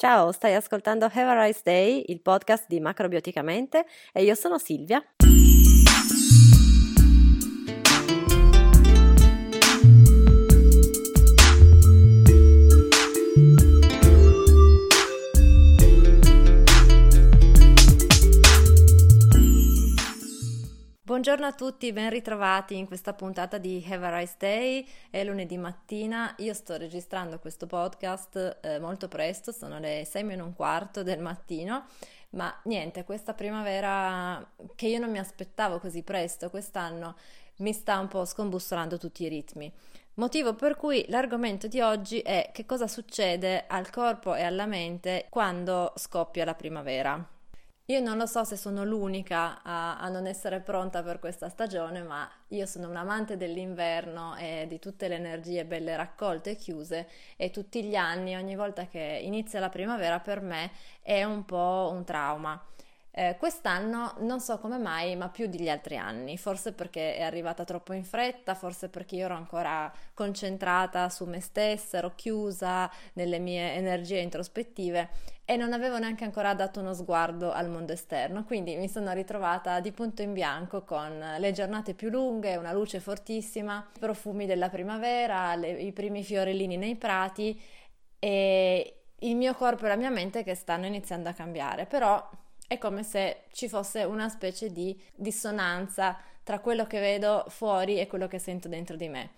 Ciao, stai ascoltando Have a Rice Day, il podcast di Macrobioticamente e io sono Silvia. Buongiorno a tutti, ben ritrovati in questa puntata di Have a Rice Day. È lunedì mattina, io sto registrando questo podcast eh, molto presto, sono le 6 meno un quarto del mattino, ma niente, questa primavera che io non mi aspettavo così presto quest'anno mi sta un po' scombussolando tutti i ritmi. Motivo per cui l'argomento di oggi è che cosa succede al corpo e alla mente quando scoppia la primavera. Io non lo so se sono l'unica a, a, non essere pronta per questa stagione, ma io sono un amante dell'inverno e di tutte le energie belle raccolte e chiuse e tutti gli anni, ogni volta che inizia la primavera, per me è un po' un trauma. Eh, quest'anno non so come mai, ma più degli altri anni, forse perché è arrivata troppo in fretta, forse perché io ero ancora concentrata su me stessa, ero chiusa nelle mie energie introspettive e non avevo neanche ancora dato uno sguardo al mondo esterno, quindi mi sono ritrovata di punto in bianco con le giornate più lunghe, una luce fortissima, i profumi della primavera, le, i primi fiorellini nei prati e il mio corpo e la mia mente che stanno iniziando a cambiare, però è come se ci fosse una specie di dissonanza tra quello che vedo fuori e quello che sento dentro di me.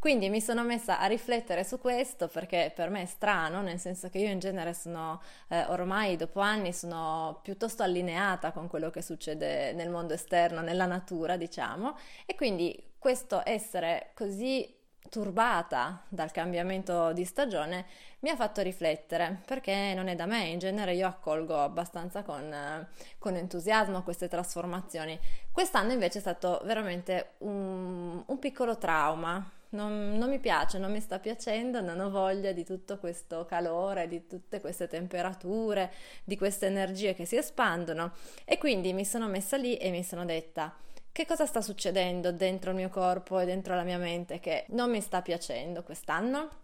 Quindi mi sono messa a riflettere su questo perché per me è strano, nel senso che io in genere sono eh, ormai dopo anni sono piuttosto allineata con quello che succede nel mondo esterno, nella natura, diciamo, e quindi questo essere così turbata dal cambiamento di stagione mi ha fatto riflettere perché non è da me, in genere io accolgo abbastanza con, con entusiasmo queste trasformazioni. Quest'anno invece è stato veramente un, un piccolo trauma. Non, non, mi piace, non mi sta piacendo, non ho voglia di tutto questo calore, di tutte queste temperature, di queste energie che si espandono e quindi mi sono messa lì e mi sono detta che cosa sta succedendo dentro il mio corpo e dentro la mia mente che non mi sta piacendo quest'anno?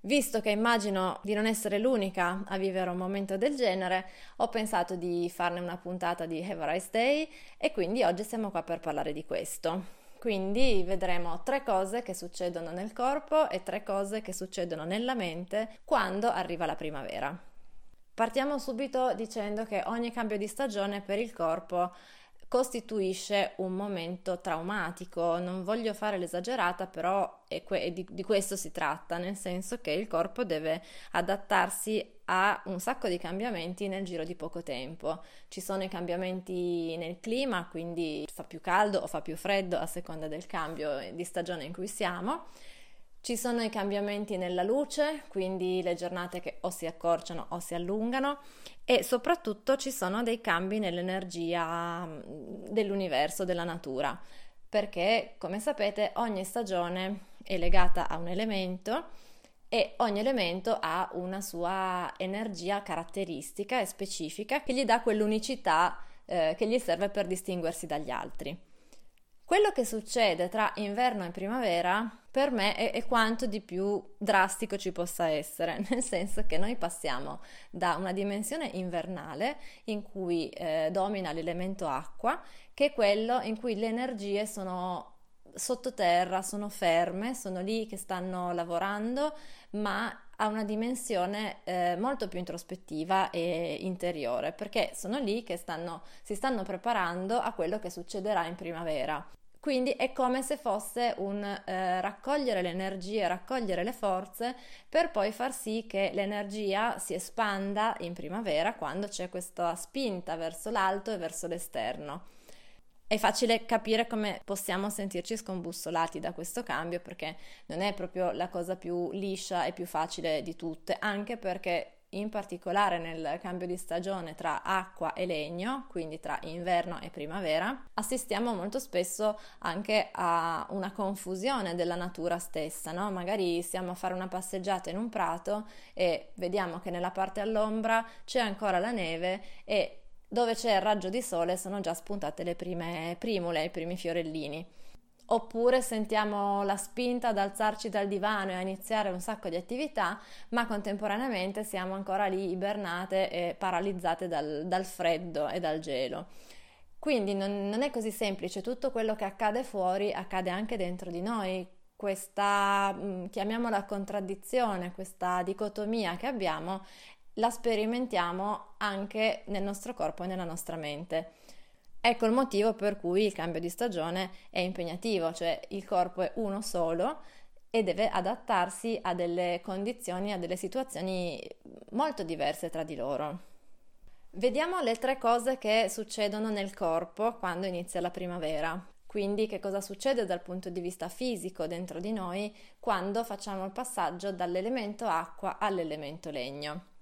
Visto che immagino di non essere l'unica a vivere un momento del genere, ho pensato di farne una puntata di Have a Rice Day e quindi oggi siamo qua per parlare di questo. Quindi vedremo tre cose che succedono nel corpo e tre cose che succedono nella mente quando arriva la primavera. Partiamo subito dicendo che ogni cambio di stagione per il corpo costituisce un momento traumatico. Non voglio fare l'esagerata, però que- di, di questo si tratta, nel senso che il corpo deve adattarsi a un sacco di cambiamenti nel giro di poco tempo. Ci sono i cambiamenti nel clima, quindi fa più caldo o fa più freddo a seconda del cambio di stagione in cui siamo. Ci sono i cambiamenti nella luce, quindi le giornate che o si accorciano o si allungano e soprattutto ci sono dei cambi nell'energia mm, dell'universo, della natura, perché come sapete ogni stagione è legata a un elemento e ogni elemento ha una sua energia caratteristica e specifica che gli dà quell'unicità eh, che gli serve per distinguersi dagli altri. Quello che succede tra inverno e primavera per me è, è, quanto di più drastico ci possa essere, nel senso che noi passiamo da una dimensione invernale in cui eh, domina l'elemento acqua, che è quello in cui le energie sono sottoterra, sono ferme, sono lì che stanno lavorando, ma a una dimensione eh, molto più introspettiva e interiore, perché sono lì che stanno, si stanno preparando a quello che succederà in primavera. Quindi è come se fosse un eh, raccogliere le energie, raccogliere le forze per poi far sì che l'energia si espanda in primavera quando c'è questa spinta verso l'alto e verso l'esterno. È facile capire come possiamo sentirci scombussolati da questo cambio perché non è proprio la cosa più liscia e più facile di tutte, anche perché in particolare nel cambio di stagione tra acqua e legno, quindi tra inverno e primavera, assistiamo molto spesso anche a una confusione della natura stessa, no? Magari siamo a fare una passeggiata in un prato e vediamo che nella parte all'ombra c'è ancora la neve e dove c'è il raggio di sole sono già spuntate le prime primule, i primi fiorellini. Oppure sentiamo la spinta ad alzarci dal divano e a iniziare un sacco di attività, ma contemporaneamente siamo ancora lì ibernate e paralizzate dal, dal freddo e dal gelo. Quindi non, non, è così semplice, tutto quello che accade fuori accade anche dentro di noi. Questa, mm, chiamiamola contraddizione, questa dicotomia che abbiamo, la sperimentiamo anche nel nostro corpo e nella nostra mente. Ecco il motivo per cui il cambio di stagione è impegnativo, cioè il corpo è uno solo e deve adattarsi a delle condizioni, a delle situazioni molto diverse tra di loro. Vediamo le tre cose che succedono nel corpo quando inizia la primavera. Quindi che cosa succede dal punto di vista fisico dentro di noi quando facciamo il passaggio dall'elemento acqua all'elemento legno.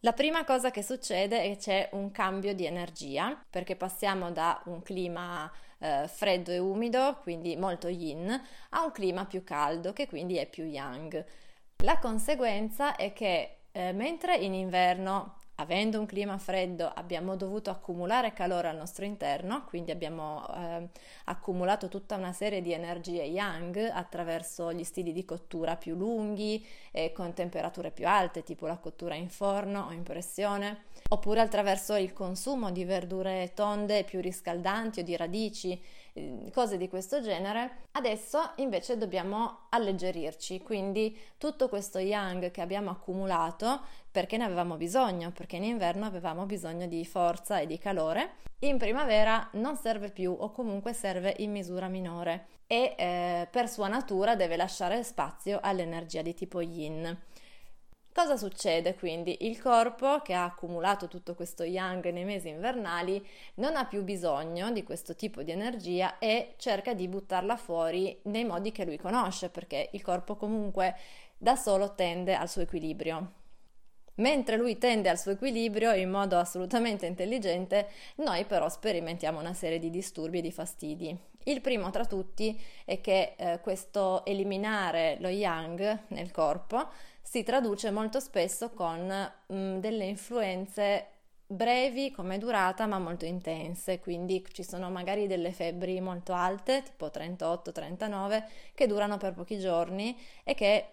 La prima cosa che succede è che c'è un cambio di energia, perché passiamo da un clima eh, freddo e umido, quindi molto yin, a un clima più caldo, che quindi è più yang. La conseguenza è che eh, mentre in inverno avendo un clima freddo abbiamo dovuto accumulare calore al nostro interno, quindi abbiamo eh, accumulato tutta una serie di energie yang attraverso gli stili di cottura più lunghi e con temperature più alte, tipo la cottura in forno o in pressione, oppure attraverso il consumo di verdure tonde più riscaldanti o di radici cose di questo genere. Adesso invece dobbiamo alleggerirci, quindi tutto questo yang che abbiamo accumulato perché ne avevamo bisogno, perché in inverno avevamo bisogno di forza e di calore, in primavera non serve più o comunque serve in misura minore e eh, per sua natura deve lasciare spazio all'energia di tipo yin. Cosa succede quindi? Il corpo che ha accumulato tutto questo yang nei mesi invernali non ha più bisogno di questo tipo di energia e cerca di buttarla fuori nei modi che lui conosce perché il corpo comunque da solo tende al suo equilibrio. Mentre lui tende al suo equilibrio in modo assolutamente intelligente, noi però sperimentiamo una serie di disturbi e di fastidi. Il primo tra tutti è che eh, questo eliminare lo yang nel corpo si traduce molto spesso con mh, mm, delle influenze brevi come durata ma molto intense, quindi ci sono magari delle febbri molto alte, tipo 38-39, che durano per pochi giorni e che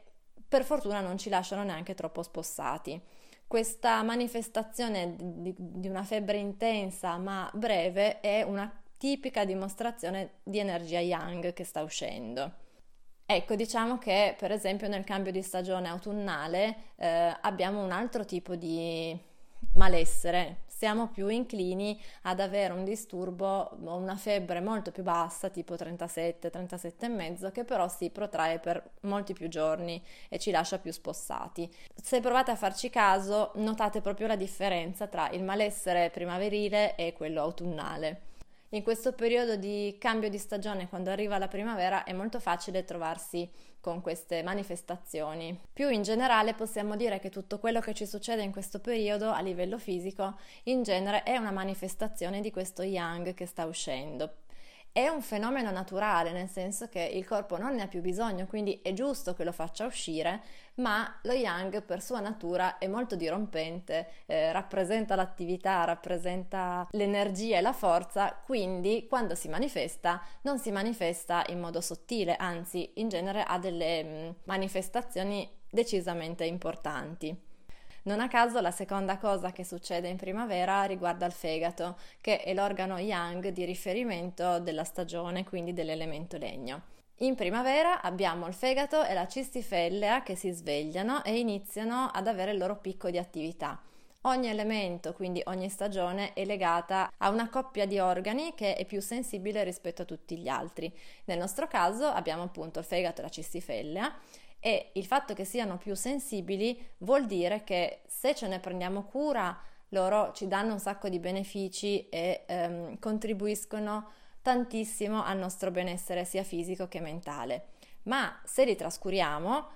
per fortuna non ci lasciano neanche troppo spossati. Questa manifestazione di, di una febbre intensa ma breve è una tipica dimostrazione di energia yang che sta uscendo. Ecco, diciamo che per esempio nel cambio di stagione autunnale eh, abbiamo un altro tipo di malessere, siamo più inclini ad avere un disturbo o una febbre molto più bassa, tipo 37, 37,5, che però si protrae per molti più giorni e ci lascia più spossati. Se provate a farci caso, notate proprio la differenza tra il malessere primaverile e quello autunnale. In questo periodo di cambio di stagione, quando arriva la primavera, è molto facile trovarsi con queste manifestazioni. Più in generale possiamo dire che tutto quello che ci succede in questo periodo a livello fisico in genere è una manifestazione di questo yang che sta uscendo. È un fenomeno naturale, nel senso che il corpo non ne ha più bisogno, quindi è giusto che lo faccia uscire, ma lo yang per sua natura è molto dirompente, eh, rappresenta l'attività, rappresenta l'energia e la forza, quindi quando si manifesta non si manifesta in modo sottile, anzi in genere ha delle mh, mm, manifestazioni decisamente importanti. Non a caso la seconda cosa che succede in primavera riguarda il fegato, che è l'organo yang di riferimento della stagione, quindi dell'elemento legno. In primavera abbiamo il fegato e la cistifellea che si svegliano e iniziano ad avere il loro picco di attività. Ogni elemento, quindi ogni stagione, è legata a una coppia di organi che è più sensibile rispetto a tutti gli altri. Nel nostro caso abbiamo appunto il fegato e la cistifellea e il fatto che siano più sensibili vuol dire che se ce ne prendiamo cura loro ci danno un sacco di benefici e ehm, contribuiscono tantissimo al nostro benessere sia fisico che mentale. Ma se li trascuriamo,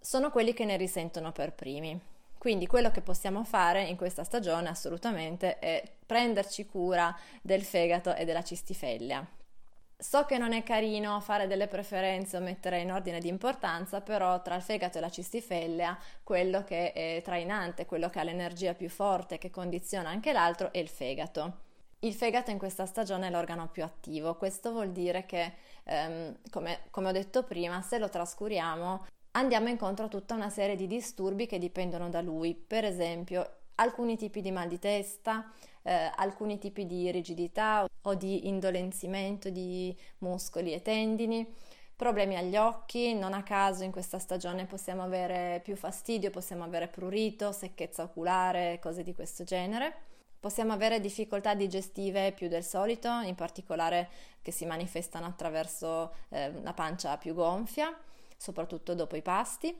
sono quelli che ne risentono per primi. Quindi quello che possiamo fare in questa stagione assolutamente è prenderci cura del fegato e della cistifellea. So che non è carino fare delle preferenze o mettere in ordine di importanza, però tra il fegato e la cistifellea, quello che è trainante, quello che ha l'energia più forte, che condiziona anche l'altro, è il fegato. Il fegato in questa stagione è l'organo più attivo, questo vuol dire che, ehm, come, come ho detto prima, se lo trascuriamo andiamo incontro a tutta una serie di disturbi che dipendono da lui, per esempio alcuni tipi di mal di testa, eh, alcuni tipi di rigidità o di indolenzimento di muscoli e tendini, problemi agli occhi, non a caso in questa stagione possiamo avere più fastidio, possiamo avere prurito, secchezza oculare, cose di questo genere. Possiamo avere difficoltà digestive più del solito, in particolare che si manifestano attraverso eh, una pancia più gonfia, soprattutto dopo i pasti.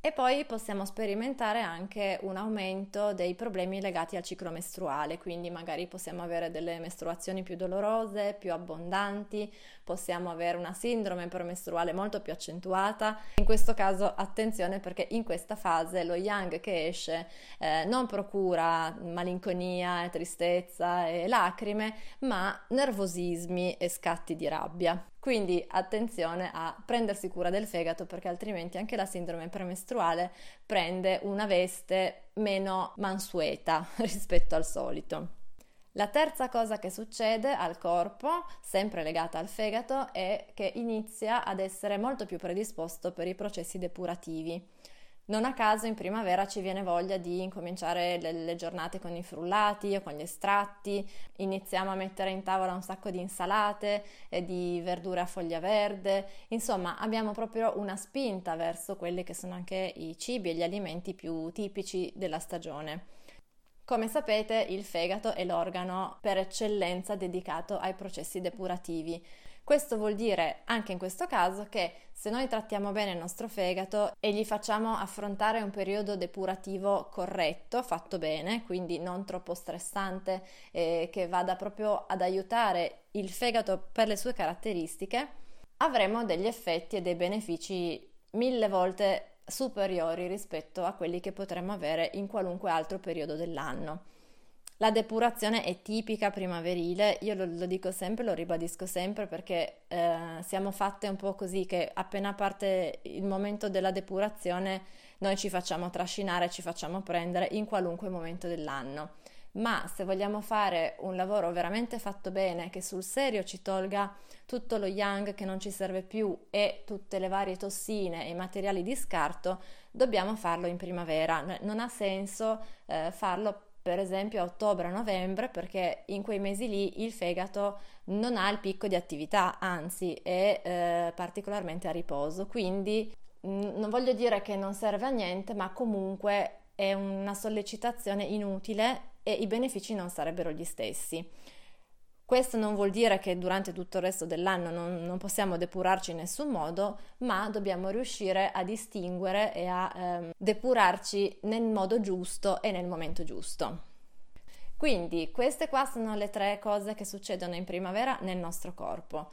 E poi possiamo sperimentare anche un aumento dei problemi legati al ciclo mestruale, quindi magari possiamo avere delle mestruazioni più dolorose, più abbondanti, possiamo avere una sindrome premestruale molto più accentuata. In questo caso attenzione perché in questa fase lo yang che esce eh, non procura malinconia, tristezza e lacrime, ma nervosismi e scatti di rabbia. Quindi attenzione a prendersi cura del fegato perché altrimenti anche la sindrome premestruale prende una veste meno mansueta rispetto al solito. La terza cosa che succede al corpo, sempre legata al fegato, è che inizia ad essere molto più predisposto per i processi depurativi. Non a caso in primavera ci viene voglia di incominciare le, le, giornate con i frullati o con gli estratti, iniziamo a mettere in tavola un sacco di insalate e di verdure a foglia verde, insomma abbiamo proprio una spinta verso quelli che sono anche i cibi e gli alimenti più tipici della stagione. Come sapete il fegato è l'organo per eccellenza dedicato ai processi depurativi. Questo vuol dire anche in questo caso che se noi trattiamo bene il nostro fegato e gli facciamo affrontare un periodo depurativo corretto, fatto bene, quindi non troppo stressante, eh, che vada proprio ad aiutare il fegato per le sue caratteristiche, avremo degli effetti e dei benefici mille volte superiori rispetto a quelli che potremmo avere in qualunque altro periodo dell'anno. La depurazione è tipica primaverile, io lo, lo dico sempre, lo ribadisco sempre perché eh, siamo fatte un po' così che appena parte il momento della depurazione noi ci facciamo trascinare, ci facciamo prendere in qualunque momento dell'anno. Ma se vogliamo fare un lavoro veramente fatto bene, che sul serio ci tolga tutto lo yang che non ci serve più e tutte le varie tossine e i materiali di scarto, dobbiamo farlo in primavera. Non ha senso eh, farlo per esempio a ottobre, novembre, perché in quei mesi lì il fegato non ha il picco di attività, anzi è eh, particolarmente a riposo. Quindi non voglio dire che non serve a niente, ma comunque è una sollecitazione inutile e i benefici non sarebbero gli stessi. Questo non vuol dire che durante tutto il resto dell'anno non, non possiamo depurarci in nessun modo, ma dobbiamo riuscire a distinguere e a ehm, depurarci nel modo giusto e nel momento giusto. Quindi queste qua sono le tre cose che succedono in primavera nel nostro corpo.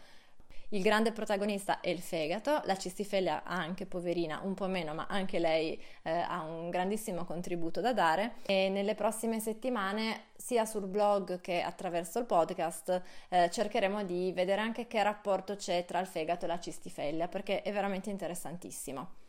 Il grande protagonista è il fegato, la cistifeglia anche poverina, un po' meno, ma anche lei eh, ha un grandissimo contributo da dare e nelle prossime settimane sia sul blog che attraverso il podcast eh, cercheremo di vedere anche che rapporto c'è tra il fegato e la cistifeglia perché è veramente interessantissimo.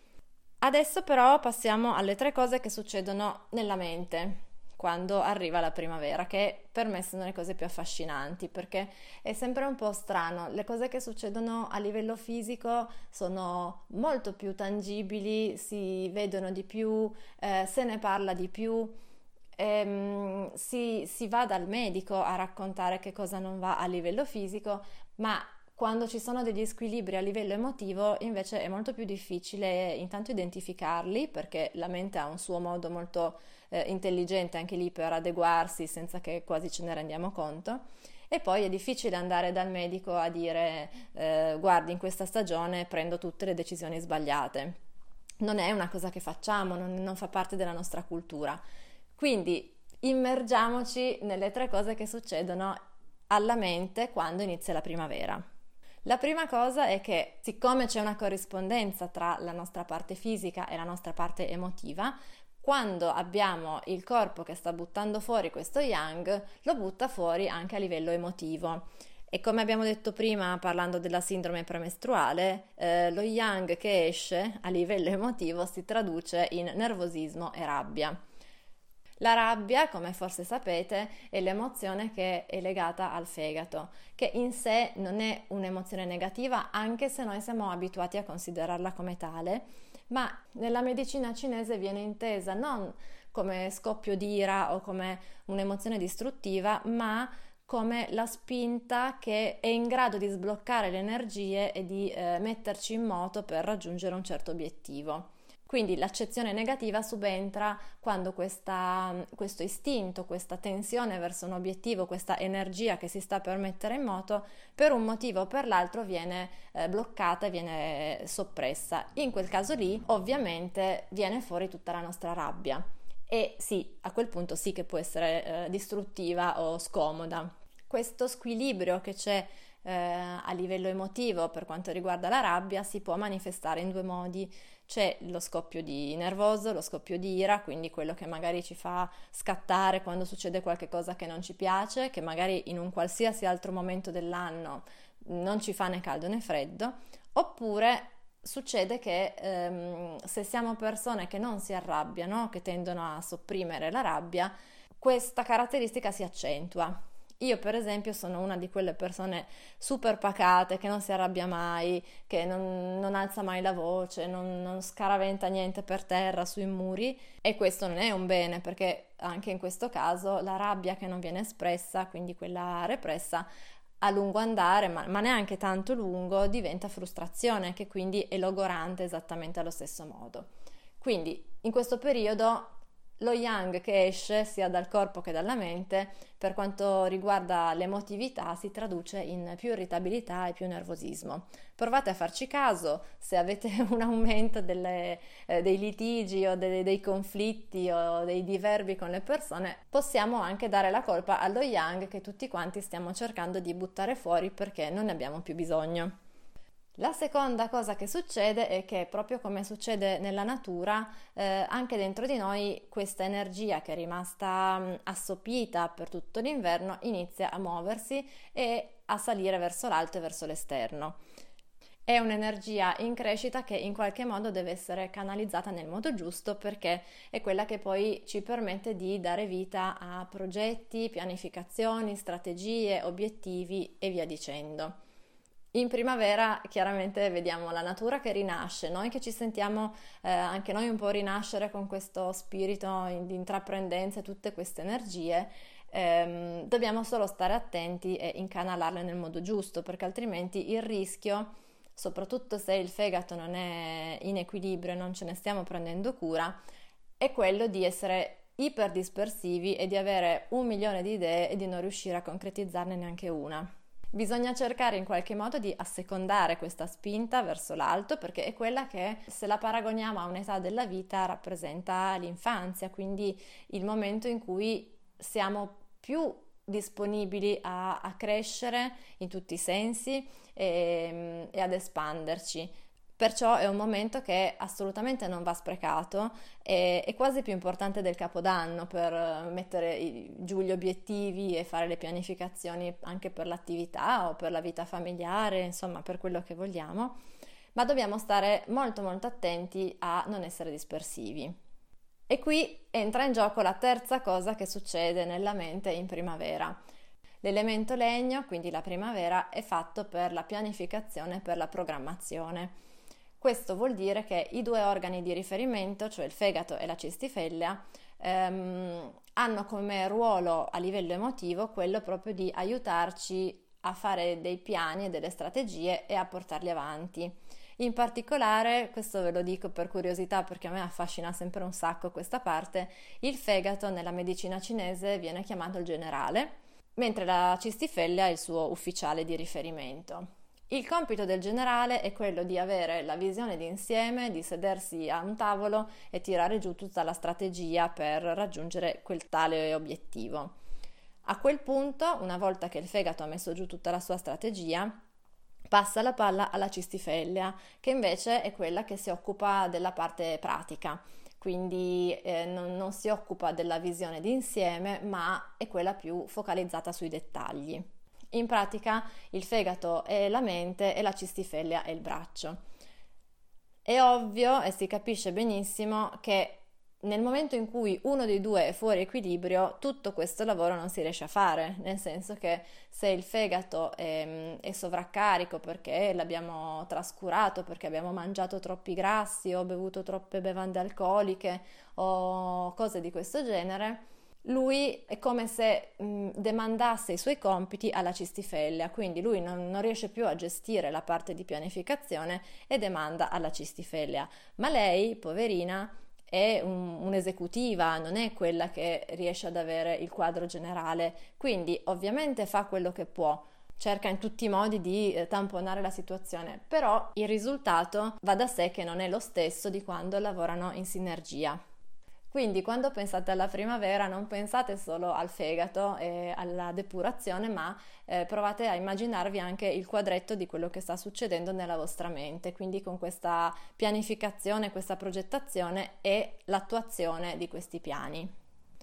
Adesso però passiamo alle tre cose che succedono nella mente quando arriva la primavera, che per me sono le cose più affascinanti perché è sempre un po' strano, le cose che succedono a livello fisico sono molto più tangibili, si vedono di più, eh, se ne parla di più. Ehm, si, si va dal medico a raccontare che cosa non va a livello fisico, ma quando ci sono degli squilibri a livello emotivo invece è molto più difficile intanto identificarli perché la mente ha un suo modo molto eh, intelligente anche lì per adeguarsi senza che quasi ce ne rendiamo conto. E poi è difficile andare dal medico a dire eh, guardi in questa stagione prendo tutte le decisioni sbagliate. Non è una cosa che facciamo, non, non fa parte della nostra cultura. Quindi immergiamoci nelle tre cose che succedono alla mente quando inizia la primavera. La prima cosa è che siccome c'è una corrispondenza tra la nostra parte fisica e la nostra parte emotiva, quando abbiamo il corpo che sta buttando fuori questo yang, lo butta fuori anche a livello emotivo. E come abbiamo detto prima parlando della sindrome premestruale, eh, lo yang che esce a livello emotivo si traduce in nervosismo e rabbia. La rabbia, come forse sapete, è l'emozione che è legata al fegato, che in sé non è un'emozione negativa, anche se noi siamo abituati a considerarla come tale, ma nella medicina cinese viene intesa non come scoppio di ira o come un'emozione distruttiva, ma come la spinta che è in grado di sbloccare le energie e di eh, metterci in moto per raggiungere un certo obiettivo. Quindi l'accezione negativa subentra quando questa, questo istinto, questa tensione verso un obiettivo, questa energia che si sta per mettere in moto, per un motivo o per l'altro viene eh, bloccata viene soppressa. In quel caso lì, ovviamente, viene fuori tutta la nostra rabbia. E sì, a quel punto sì che può essere eh, distruttiva o scomoda. Questo squilibrio che c'è eh, a livello emotivo per quanto riguarda la rabbia si può manifestare in due modi. C'è lo scoppio di nervoso, lo scoppio di ira, quindi quello che magari ci fa scattare quando succede qualcosa che non ci piace, che magari in un qualsiasi altro momento dell'anno non ci fa né caldo né freddo, oppure succede che ehm, se siamo persone che non si arrabbiano, che tendono a sopprimere la rabbia, questa caratteristica si accentua. Io per esempio sono una di quelle persone super pacate, che non si arrabbia mai, che non, non alza mai la voce, non, non scaraventa niente per terra sui muri e questo non è un bene perché anche in questo caso la rabbia che non viene espressa, quindi quella repressa, a lungo andare, ma, ma, neanche tanto lungo, diventa frustrazione, che quindi è logorante esattamente allo stesso modo. Quindi in questo periodo lo yang che esce sia dal corpo che dalla mente, per quanto riguarda l'emotività, si traduce in più irritabilità e più nervosismo. Provate a farci caso, se avete un aumento delle, eh, dei litigi o dei, dei conflitti o dei diverbi con le persone, possiamo anche dare la colpa allo yang che tutti quanti stiamo cercando di buttare fuori perché non ne abbiamo più bisogno. La seconda cosa che succede è che proprio come succede nella natura, eh, anche dentro di noi questa energia che è rimasta mh, assopita per tutto l'inverno inizia a muoversi e a salire verso l'alto e verso l'esterno. È un'energia in crescita che in qualche modo deve essere canalizzata nel modo giusto perché è quella che poi ci permette di dare vita a progetti, pianificazioni, strategie, obiettivi e via dicendo. In primavera chiaramente vediamo la natura che rinasce, noi che ci sentiamo eh, anche noi un po' rinascere con questo spirito di intraprendenza e tutte queste energie, ehm, dobbiamo solo stare attenti e incanalarle nel modo giusto, perché altrimenti il rischio, soprattutto se il fegato non è in equilibrio e non ce ne stiamo prendendo cura, è quello di essere iperdispersivi e di avere un milione di idee e di non riuscire a concretizzarne neanche una. Bisogna cercare in qualche modo di assecondare questa spinta verso l'alto perché è quella che se la paragoniamo a un'età della vita rappresenta l'infanzia, quindi il momento in cui siamo più disponibili a, a crescere in tutti i sensi e, e ad espanderci. Perciò è un momento che assolutamente non va sprecato e è quasi più importante del capodanno per mettere giù gli obiettivi e fare le pianificazioni anche per l'attività o per la vita familiare, insomma per quello che vogliamo, ma dobbiamo stare molto molto attenti a non essere dispersivi. E qui entra in gioco la terza cosa che succede nella mente in primavera. L'elemento legno, quindi la primavera, è fatto per la pianificazione e per la programmazione. Questo vuol dire che i due organi di riferimento, cioè il fegato e la cistifellea, ehm, hanno come ruolo a livello emotivo quello proprio di aiutarci a fare dei piani e delle strategie e a portarli avanti. In particolare, questo ve lo dico per curiosità perché a me affascina sempre un sacco questa parte, il fegato nella medicina cinese viene chiamato il generale, mentre la cistifellea è il suo ufficiale di riferimento. Il compito del generale è quello di avere la visione d'insieme, di sedersi a un tavolo e tirare giù tutta la strategia per raggiungere quel tale obiettivo. A quel punto, una volta che il fegato ha messo giù tutta la sua strategia, passa la palla alla cistifellea, che invece è quella che si occupa della parte pratica, quindi eh, non, non si occupa della visione d'insieme, ma è quella più focalizzata sui dettagli. In pratica il fegato è la mente e la cistifellea è il braccio. È ovvio e si capisce benissimo che nel momento in cui uno dei due è fuori equilibrio, tutto questo lavoro non si riesce a fare, nel senso che se il fegato è, è, sovraccarico perché l'abbiamo trascurato, perché abbiamo mangiato troppi grassi o bevuto troppe bevande alcoliche o cose di questo genere, lui è come se mh, demandasse i suoi compiti alla cistifellea, quindi lui non, non, riesce più a gestire la parte di pianificazione e demanda alla cistifellea. Ma lei, poverina, è un, un'esecutiva, non è quella che riesce ad avere il quadro generale, quindi ovviamente fa quello che può cerca in tutti i modi di eh, tamponare la situazione, però il risultato va da sé che non è lo stesso di quando lavorano in sinergia. Quindi quando pensate alla primavera non pensate solo al fegato e alla depurazione, ma eh, provate a immaginarvi anche il quadretto di quello che sta succedendo nella vostra mente, quindi con questa pianificazione, questa progettazione e l'attuazione di questi piani.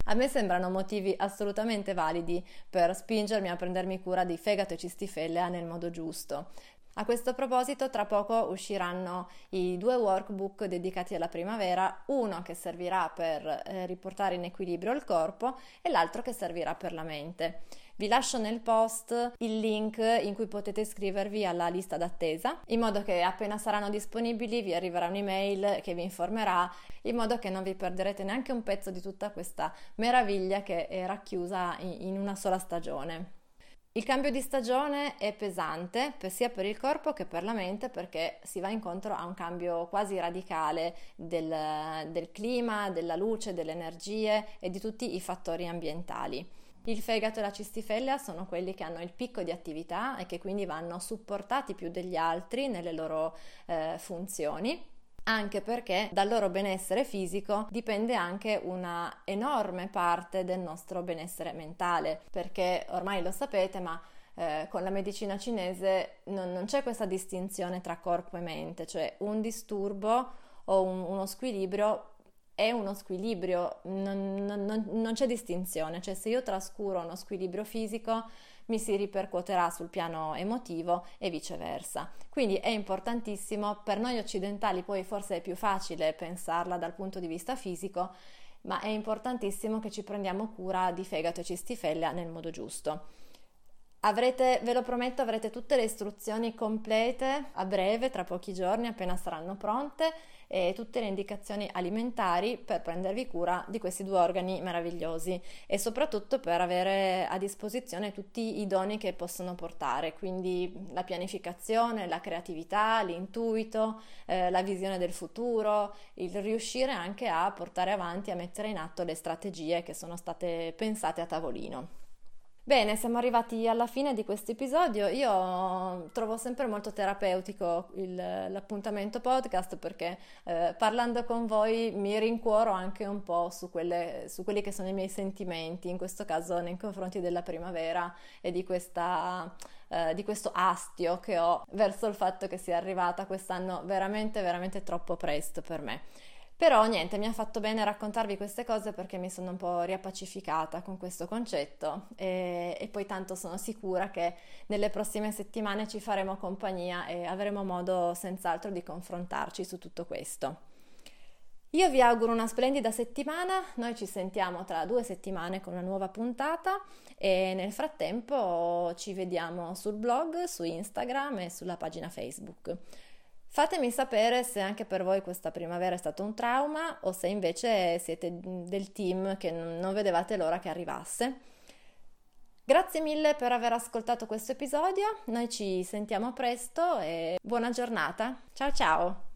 A me sembrano motivi assolutamente validi per spingermi a prendermi cura di fegato e cistifellea nel modo giusto. A questo proposito, tra poco usciranno i due workbook dedicati alla primavera, uno che servirà per eh, riportare in equilibrio il corpo e l'altro che servirà per la mente. Vi lascio nel post il link in cui potete iscrivervi alla lista d'attesa, in modo che appena saranno disponibili vi arriverà un'email che vi informerà, in modo che non vi perderete neanche un pezzo di tutta questa meraviglia che è racchiusa in una sola stagione. Il cambio di stagione è pesante sia per il corpo che per la mente perché si va incontro a un cambio quasi radicale del, del clima, della luce, delle energie e di tutti i fattori ambientali. Il fegato e la cistifellea sono quelli che hanno il picco di attività e che quindi vanno supportati più degli altri nelle loro eh, funzioni anche perché dal loro benessere fisico dipende anche una enorme parte del nostro benessere mentale, perché ormai lo sapete, ma eh, con la medicina cinese non, non, c'è questa distinzione tra corpo e mente, cioè un disturbo o un, uno squilibrio è uno squilibrio, non, non, non c'è distinzione, cioè se io trascuro uno squilibrio fisico mi si ripercuoterà sul piano emotivo e viceversa. Quindi è importantissimo, per noi occidentali poi forse è più facile pensarla dal punto di vista fisico, ma è importantissimo che ci prendiamo cura di fegato e cistifellea nel modo giusto. Avrete, ve lo prometto, avrete tutte le istruzioni complete a breve, tra pochi giorni, appena saranno pronte, e tutte le indicazioni alimentari per prendervi cura di questi due organi meravigliosi e soprattutto per avere a disposizione tutti i doni che possono portare, quindi la pianificazione, la creatività, l'intuito, eh, la visione del futuro, il riuscire anche a portare avanti, a mettere in atto le strategie che sono state pensate a tavolino. Bene, siamo arrivati alla fine di questo episodio. Io trovo sempre molto terapeutico il, l'appuntamento podcast perché eh, parlando con voi mi rincuoro anche un po' su, quelle, su, quelli che sono i miei sentimenti, in questo caso nei confronti della primavera e di, questa, eh, di questo astio che ho verso il fatto che sia arrivata quest'anno veramente, veramente troppo presto per me. Però niente, mi ha fatto bene raccontarvi queste cose perché mi sono un po' riappacificata con questo concetto e, e, poi tanto sono sicura che nelle prossime settimane ci faremo compagnia e avremo modo senz'altro di confrontarci su tutto questo. Io vi auguro una splendida settimana, noi ci sentiamo tra due settimane con una nuova puntata e nel frattempo ci vediamo sul blog, su Instagram e sulla pagina Facebook. Fatemi sapere se anche per voi questa primavera è stato un trauma o se invece siete del team che non vedevate l'ora che arrivasse. Grazie mille per aver ascoltato questo episodio, noi ci sentiamo presto e buona giornata. Ciao ciao!